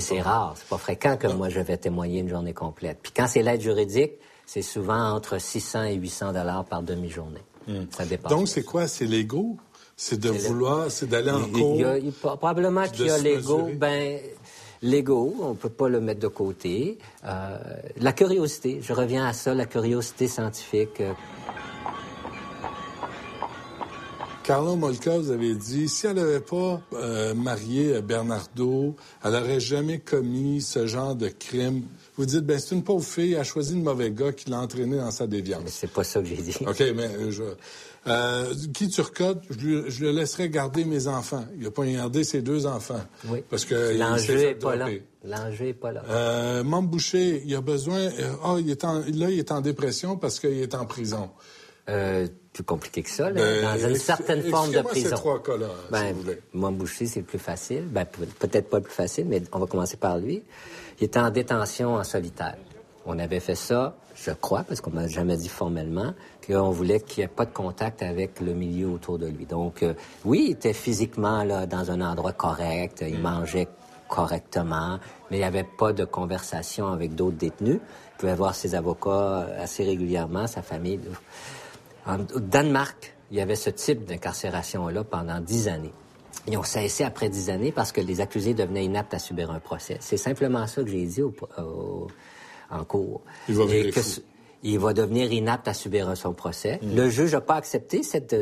c'est rare, c'est pas fréquent que moi je vais témoigner une journée complète. Puis quand c'est l'aide juridique, c'est souvent entre 600 et 800 dollars par demi-journée. Hmm. Ça dépend. Donc c'est quoi, c'est l'ego? C'est de vouloir, c'est d'aller en cours? probablement qu'il y a l'ego. Ben l'ego, on peut pas le mettre de côté. Euh, la curiosité, je reviens à ça, la curiosité scientifique. Euh, Carla Molka, vous avez dit, si elle n'avait pas euh, marié Bernardo, elle n'aurait jamais commis ce genre de crime. Vous dites, ben c'est une pauvre fille, elle a choisi le mauvais gars qui l'a entraîné dans sa déviance. C'est pas ça que j'ai dit. OK, mais euh, je... Euh, qui turcotte, je, je le laisserai garder mes enfants. Il n'a pas gardé ses deux enfants. Oui. Parce que l'enjeu n'est pas là. L'enjeu n'est pas là. Euh, Boucher, il a besoin. Ah, il est en, là, il est en dépression parce qu'il est en prison. Euh, plus compliqué que ça, là, ben, dans une certaine forme de prison. Ces trois cas-là, ben, si c'est le plus facile. Ben, peut-être pas le plus facile, mais on va commencer par lui. Il était en détention en solitaire. On avait fait ça, je crois, parce qu'on m'a jamais dit formellement, qu'on voulait qu'il n'y ait pas de contact avec le milieu autour de lui. Donc, euh, oui, il était physiquement là, dans un endroit correct, il mangeait correctement, mais il n'y avait pas de conversation avec d'autres détenus. Il pouvait voir ses avocats assez régulièrement, sa famille. Au Danemark, il y avait ce type d'incarcération-là pendant dix années. Ils ont cessé après dix années parce que les accusés devenaient inaptes à subir un procès. C'est simplement ça que j'ai dit en cours. Il va, il va devenir inapte à subir son procès. Mm. Le juge n'a pas accepté cette,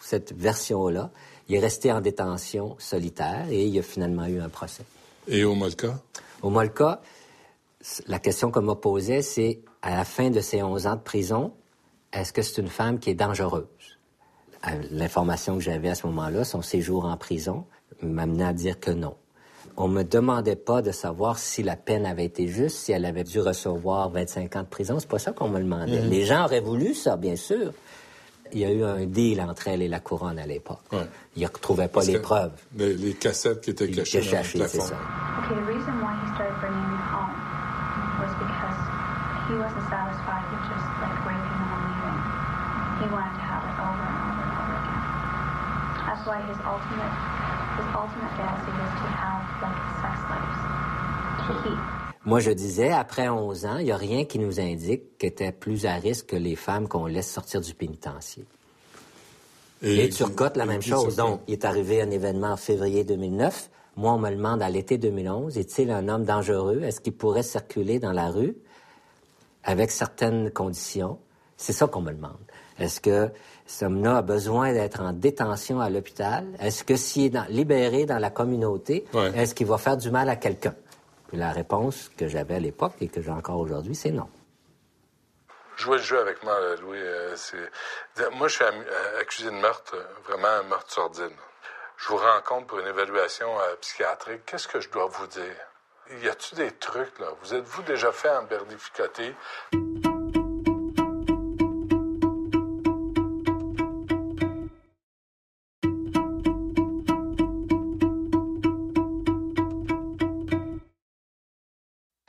cette version-là. Il est resté en détention solitaire et il a finalement eu un procès. Et au Molka? Au Molka, la question qu'on m'a posée, c'est à la fin de ses 11 ans de prison, est-ce que c'est une femme qui est dangereuse? Euh, l'information que j'avais à ce moment-là, son séjour en prison, m'amenait à dire que non. On me demandait pas de savoir si la peine avait été juste, si elle avait dû recevoir 25 ans de prison. C'est pas ça qu'on me demandait. Mhm. Les gens auraient voulu ça, bien sûr. Il y a eu un deal entre elle et la couronne à l'époque. Ouais. Ils ne retrouvaient pas les preuves. Les, cassettes qui étaient cachées dans le plafond. Ça. He wanted to have it over and over and over again. That's why his ultimate his ultimate fantasy was to have like sex slaves to keep. Moi, je disais, après 11 ans, il n'y a rien qui nous indique qu'elle était plus à risque que les femmes qu'on laisse sortir du pénitencier. Et, Turcotte, la même chose. Donc, il est arrivé un événement en février 2009. Moi, on me demande à l'été 2011, est-il un homme dangereux? Est-ce qu'il pourrait circuler dans la rue? Avec certaines conditions? C'est ça qu'on me demande. Est-ce que ce homme-là a besoin d'être en détention à l'hôpital? Est-ce que s'il est libéré dans la communauté, est-ce qu'il va faire du mal à quelqu'un? la réponse que j'avais à l'époque et que j'ai encore aujourd'hui, c'est non. Jouer le jeu avec moi, Louis, euh, c'est... Moi, je suis euh, accusé de meurtre, vraiment un meurtre sordide. Je vous rencontre pour une évaluation euh, psychiatrique. Qu'est-ce que je dois vous dire? Y a-t-il des trucs, là? Vous êtes-vous déjà fait en berdificoter?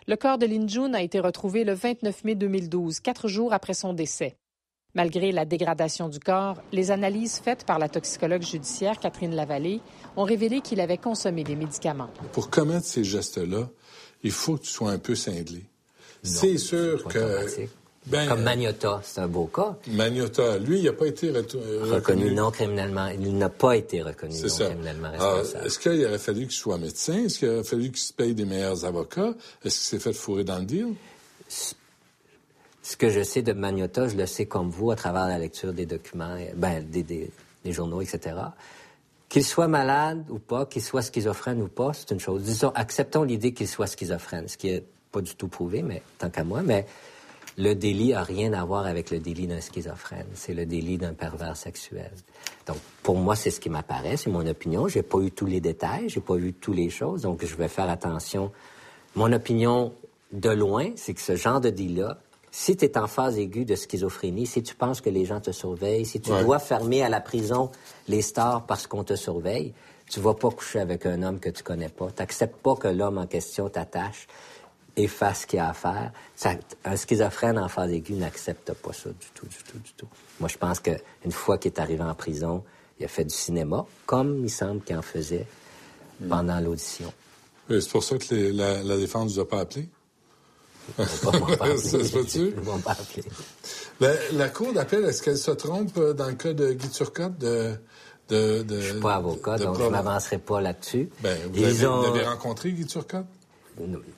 Le corps de Lin Jun a été retrouvé le 29 mai 2012, quatre jours après son décès. Malgré la dégradation du corps, les analyses faites par la toxicologue judiciaire Catherine Lavallée ont révélé qu'il avait consommé des médicaments. Pour commettre ces gestes-là, il faut que tu sois un peu cinglé. C'est sûr que ben, Comme Magnota, c'est un beau cas. Magnota, lui, il n'a pas été reconnu. reconnu. non criminellement. Il n'a pas été reconnu non criminellement responsable. Est-ce qu'il aurait fallu qu'il soit médecin? Est-ce qu'il aurait fallu qu'il se paye des meilleurs avocats? Est-ce qu'il s'est fait fourrer dans le deal? Ce que je sais de Magnota, je le sais comme vous à travers la lecture des documents, ben, des, des, des journaux, etc. Qu'il soit malade ou pas, qu'il soit schizophrène ou pas, c'est une chose. Disons, acceptons l'idée qu'il soit schizophrène, ce qui est pas du tout prouvé, mais tant qu'à moi, mais le délit a rien à voir avec le délit d'un schizophrène. C'est le délit d'un pervers sexuel. Donc, pour moi, c'est ce qui m'apparaît, c'est mon opinion. J'ai pas eu tous les détails, j'ai pas vu toutes les choses, donc je vais faire attention. Mon opinion de loin, c'est que ce genre de délit-là, si tu es en phase aiguë de schizophrénie, si tu penses que les gens te surveillent, si tu dois fermer à la prison les stars parce qu'on te surveille, tu vas pas coucher avec un homme que tu connais pas. Tu n'acceptes pas que l'homme en question t'attache et fasse ce qu'il a à faire. un schizophrène en phase aiguë n'accepte pas ça du tout, du tout, du tout. Moi, je pense qu'une fois qu'il est arrivé en prison, il a fait du cinéma, comme il semble qu'il en faisait pendant l'audition. C'est pour ça que la, défense ne vous a pas appelé? ça se peut-tu? La, la Cour d'appel, est-ce qu'elle se trompe euh, dans le cas de Guy Turcotte de... De, de, je suis pas avocat, donc je ne m'avancerai pas là-dessus. Ben, vous, avez, vous, avez, rencontré Guy Turcotte?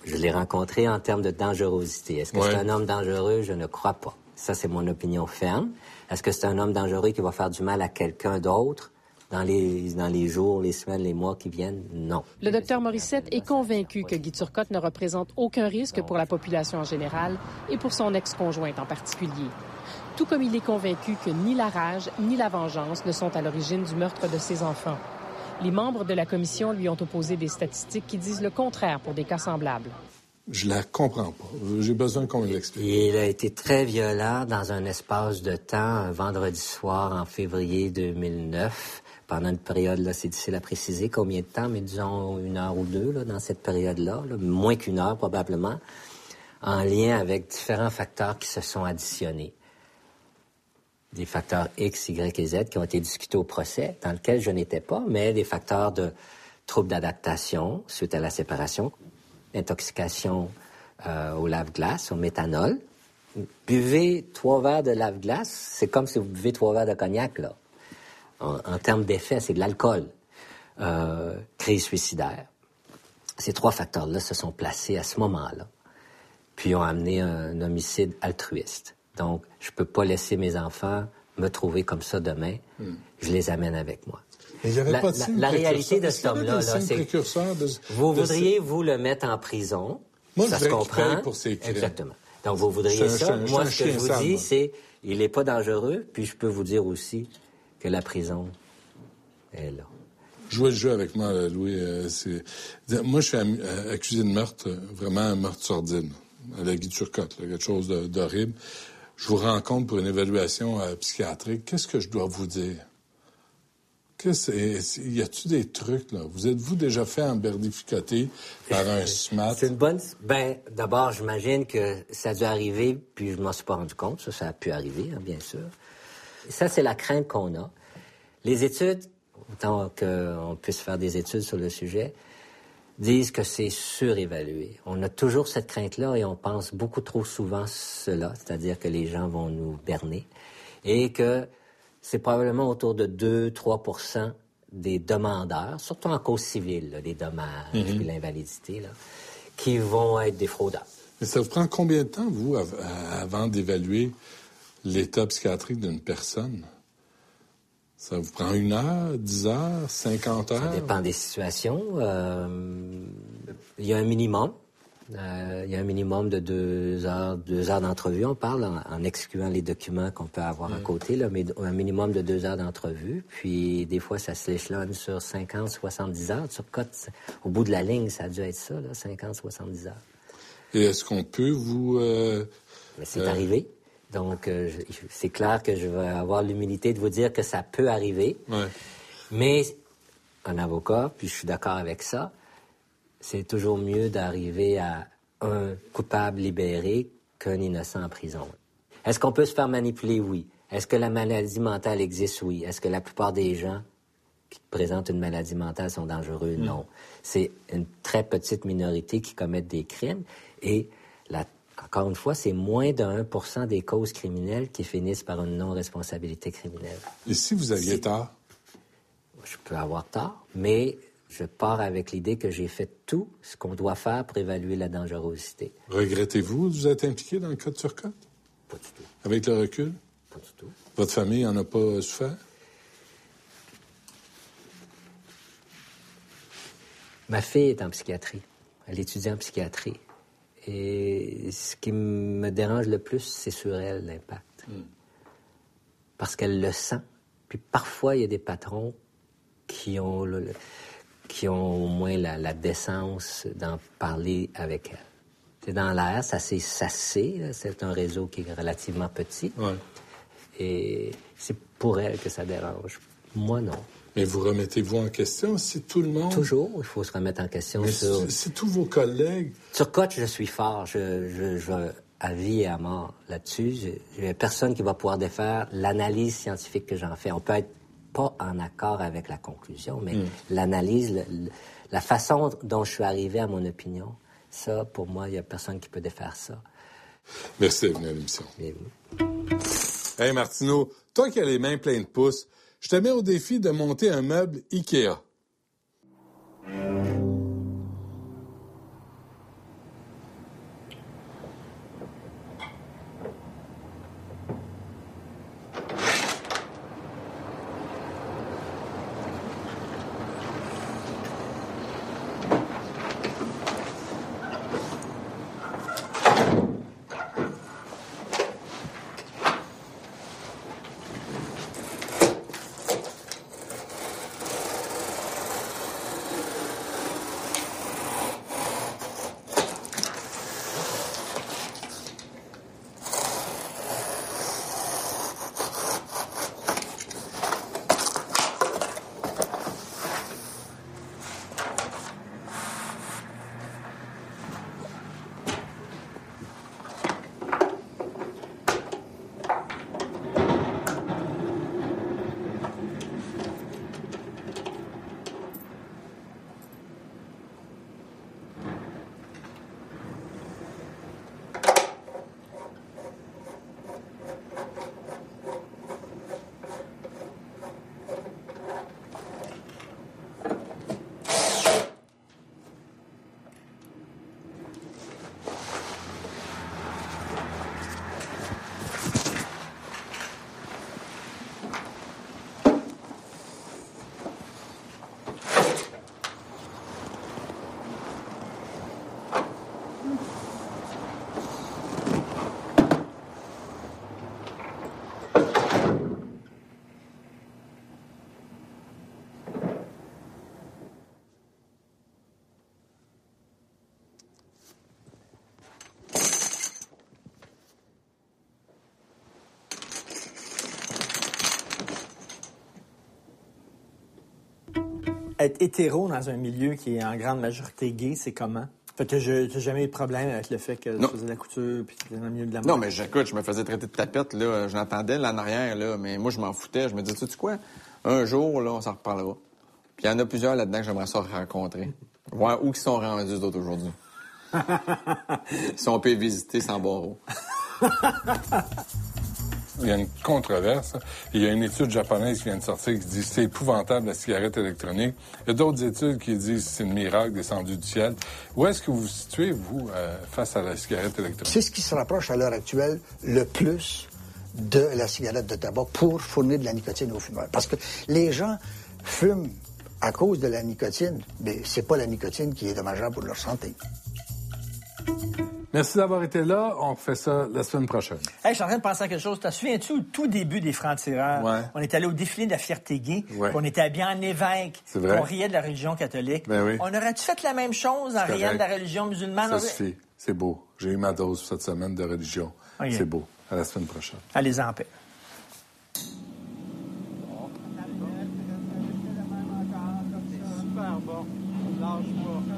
Je l'ai rencontré en termes de dangerosité. Est-ce que c'est un homme dangereux? Je ne crois pas. Ça, c'est mon opinion ferme. Est-ce que c'est un homme dangereux qui va faire du mal à quelqu'un d'autre? Dans les, dans les jours, les semaines, les mois qui viennent, non. Le docteur Morissette est convaincu que Guy Turcotte ne représente aucun risque pour la population en général et pour son ex-conjointe en particulier. Tout comme il est convaincu que ni la rage ni la vengeance ne sont à l'origine du meurtre de ses enfants. Les membres de la commission lui ont opposé des statistiques qui disent le contraire pour des cas semblables. Je la comprends pas. J'ai besoin qu'on me l'explique. Il a été très violent dans un espace de temps, un vendredi soir en février 2009. Pendant une période, là, c'est difficile à préciser combien de temps, mais disons une heure ou deux, là, dans cette période-là, moins qu'une heure probablement, en lien avec différents facteurs qui se sont additionnés des facteurs X, Y et Z qui ont été discutés au procès, dans lequel je n'étais pas, mais des facteurs de troubles d'adaptation suite à la séparation, intoxication euh, au lave-glace, au méthanol. Buvez trois verres de lave-glace, c'est comme si vous buvez trois verres de cognac, là. En, termes d'effet, c'est de l'alcool. Euh, crise suicidaire. Ces trois facteurs-là se sont placés à ce moment-là, puis ont amené un homicide altruiste. Donc, je ne peux pas laisser mes enfants me trouver comme ça demain. Hmm. Je les amène avec moi. la, pas la, réalité de cet homme-là, c'est que vous voudriez, vous, le mettre en prison. Moi, ça se comprend. Pour ses Exactement. Donc, vous voudriez ça. moi, ce que je vous dis, c'est il n'est pas dangereux, puis je peux vous dire aussi que la prison est là. Jouer le jeu avec moi, Louis, euh, c'est... Moi, je suis euh, accusé de meurtre, vraiment un meurtre sordide, à la Guy Turcotte, quelque chose d'horrible je vous rencontre pour une évaluation euh, psychiatrique, qu'est-ce que je dois vous dire? y a-tu des trucs, là? Vous êtes-vous déjà fait emberdificoter par un SMAT? C'est une bonne. Ben, d'abord, j'imagine que ça a dû arriver, puis je m'en suis pas rendu compte. Ça, ça a pu arriver, hein, bien sûr. Ça, c'est la crainte qu'on a. Les études, autant qu'on puisse faire des études sur le sujet, disent que c'est surévalué. On a toujours cette crainte-là et on pense beaucoup trop souvent cela, c'est-à-dire que les gens vont nous berner et que c'est probablement autour de 2-3% des demandeurs, surtout en cause civile, les dommages et mhm. l'invalidité, qui vont être des fraudeurs. Mais ça vous prend combien de temps, vous, avant d'évaluer l'état psychiatrique d'une personne? Ça vous prend une heure, dix heures, cinquante heures? Ça dépend des situations. Euh, il y a un minimum. Euh, il y a un minimum de deux heures, deux heures d'entrevue. On parle en, excluant les documents qu'on peut avoir à côté, là, mais un minimum de deux heures d'entrevue. Puis des fois, ça s'échelonne sur 50, 70 heures. Sur au bout de la ligne, ça a dû être ça, là, 50, 70 heures. Et est-ce qu'on peut vous... Euh, c'est arrivé. Donc, c'est clair que je vais avoir l'humilité de vous dire que ça peut arriver. Ouais. Mais un avocat, puis je suis d'accord avec ça, c'est toujours mieux d'arriver à un coupable libéré qu'un innocent en prison. Est-ce qu'on peut se faire manipuler? Oui. Est-ce que la maladie mentale existe? Oui. Est-ce que la plupart des gens qui présentent une maladie mentale sont dangereux? Mm. Non. C'est une très petite minorité qui commettent des crimes et encore une fois, c'est moins de 1 des causes criminelles qui finissent par une non-responsabilité criminelle. Et si vous aviez tort? Je peux avoir tort, mais je pars avec l'idée que j'ai fait tout ce qu'on doit faire pour évaluer la dangerosité. Regrettez-vous de vous être impliqué dans le cas de Turcotte? Pas du tout. Avec le recul? Pas du tout. Votre famille n'en a pas souffert? Ma fille est en psychiatrie. Elle étudie en psychiatrie. Et ce qui me dérange le plus, c'est sur elle l'impact. Hmm. Parce qu'elle le sent. Puis parfois, il y a des patrons qui ont le, qui ont au moins la, décence d'en parler avec elle. C'est dans l'air, ça c'est c'est un réseau qui est relativement petit. Et c'est pour elle que ça dérange. Moi, non. Mais vous remettez-vous en question si tout le monde... Toujours, il faut se remettre en question sur... Si tous vos collègues... Sur Coach, je suis fort. Je, je, je à vie et à mort là-dessus. Il n'y a personne qui va pouvoir défaire l'analyse scientifique que j'en fais. On peut être pas en accord avec la conclusion, mais hmm. l'analyse, la façon dont je suis arrivé à mon opinion, ça, pour moi, il n'y a personne qui peut défaire ça. Merci d'être venu à l'émission. Hey Martineau, toi qui as les mains pleines de pouces, je te mets au défi de monter un meuble IKEA. Être hétéro dans un milieu qui est en grande majorité gay, c'est comment? Fait que je jamais eu de problème avec le fait que tu faisais de la couture puis que dans le milieu de la mode. Non, mais j'écoute, je me faisais traiter de tapette, là. Je l'entendais là en arrière, là, mais moi, je m'en foutais. Je me disais, tu sais quoi? Un jour, là, on s'en reparlera. Puis il y en a plusieurs là-dedans que j'aimerais ça rencontrer. Ouais, où qui sont rendus d'autres aujourd'hui? si on peut visiter sans barreau. Il y a une controverse. Il y a une étude japonaise qui vient de sortir qui dit c'est épouvantable la cigarette électronique. Il y a d'autres études qui disent c'est un miracle descendu du ciel. Où est-ce que vous vous situez, vous, euh, face à la cigarette électronique? C'est ce qui se rapproche à l'heure actuelle le plus de la cigarette de tabac pour fournir de la nicotine aux fumeurs. Parce que les gens fument à cause de la nicotine, mais c'est pas la nicotine qui est dommageable pour leur santé. Merci d'avoir été là. On fait ça la semaine prochaine. Hey, je suis en train de penser à quelque chose. Te souviens-tu au tout début des francs-tireurs? Ouais. On est allé au défilé de la fierté gay. Ouais. On était habillés en évêque. C'est vrai. On riait de la religion catholique. Ben oui. On aurait-tu fait la même chose en riant de la religion musulmane? Ça suffit. C'est beau. J'ai eu ma dose cette semaine de religion. C'est beau. À la semaine prochaine. Allez en paix. Super bon. Lâche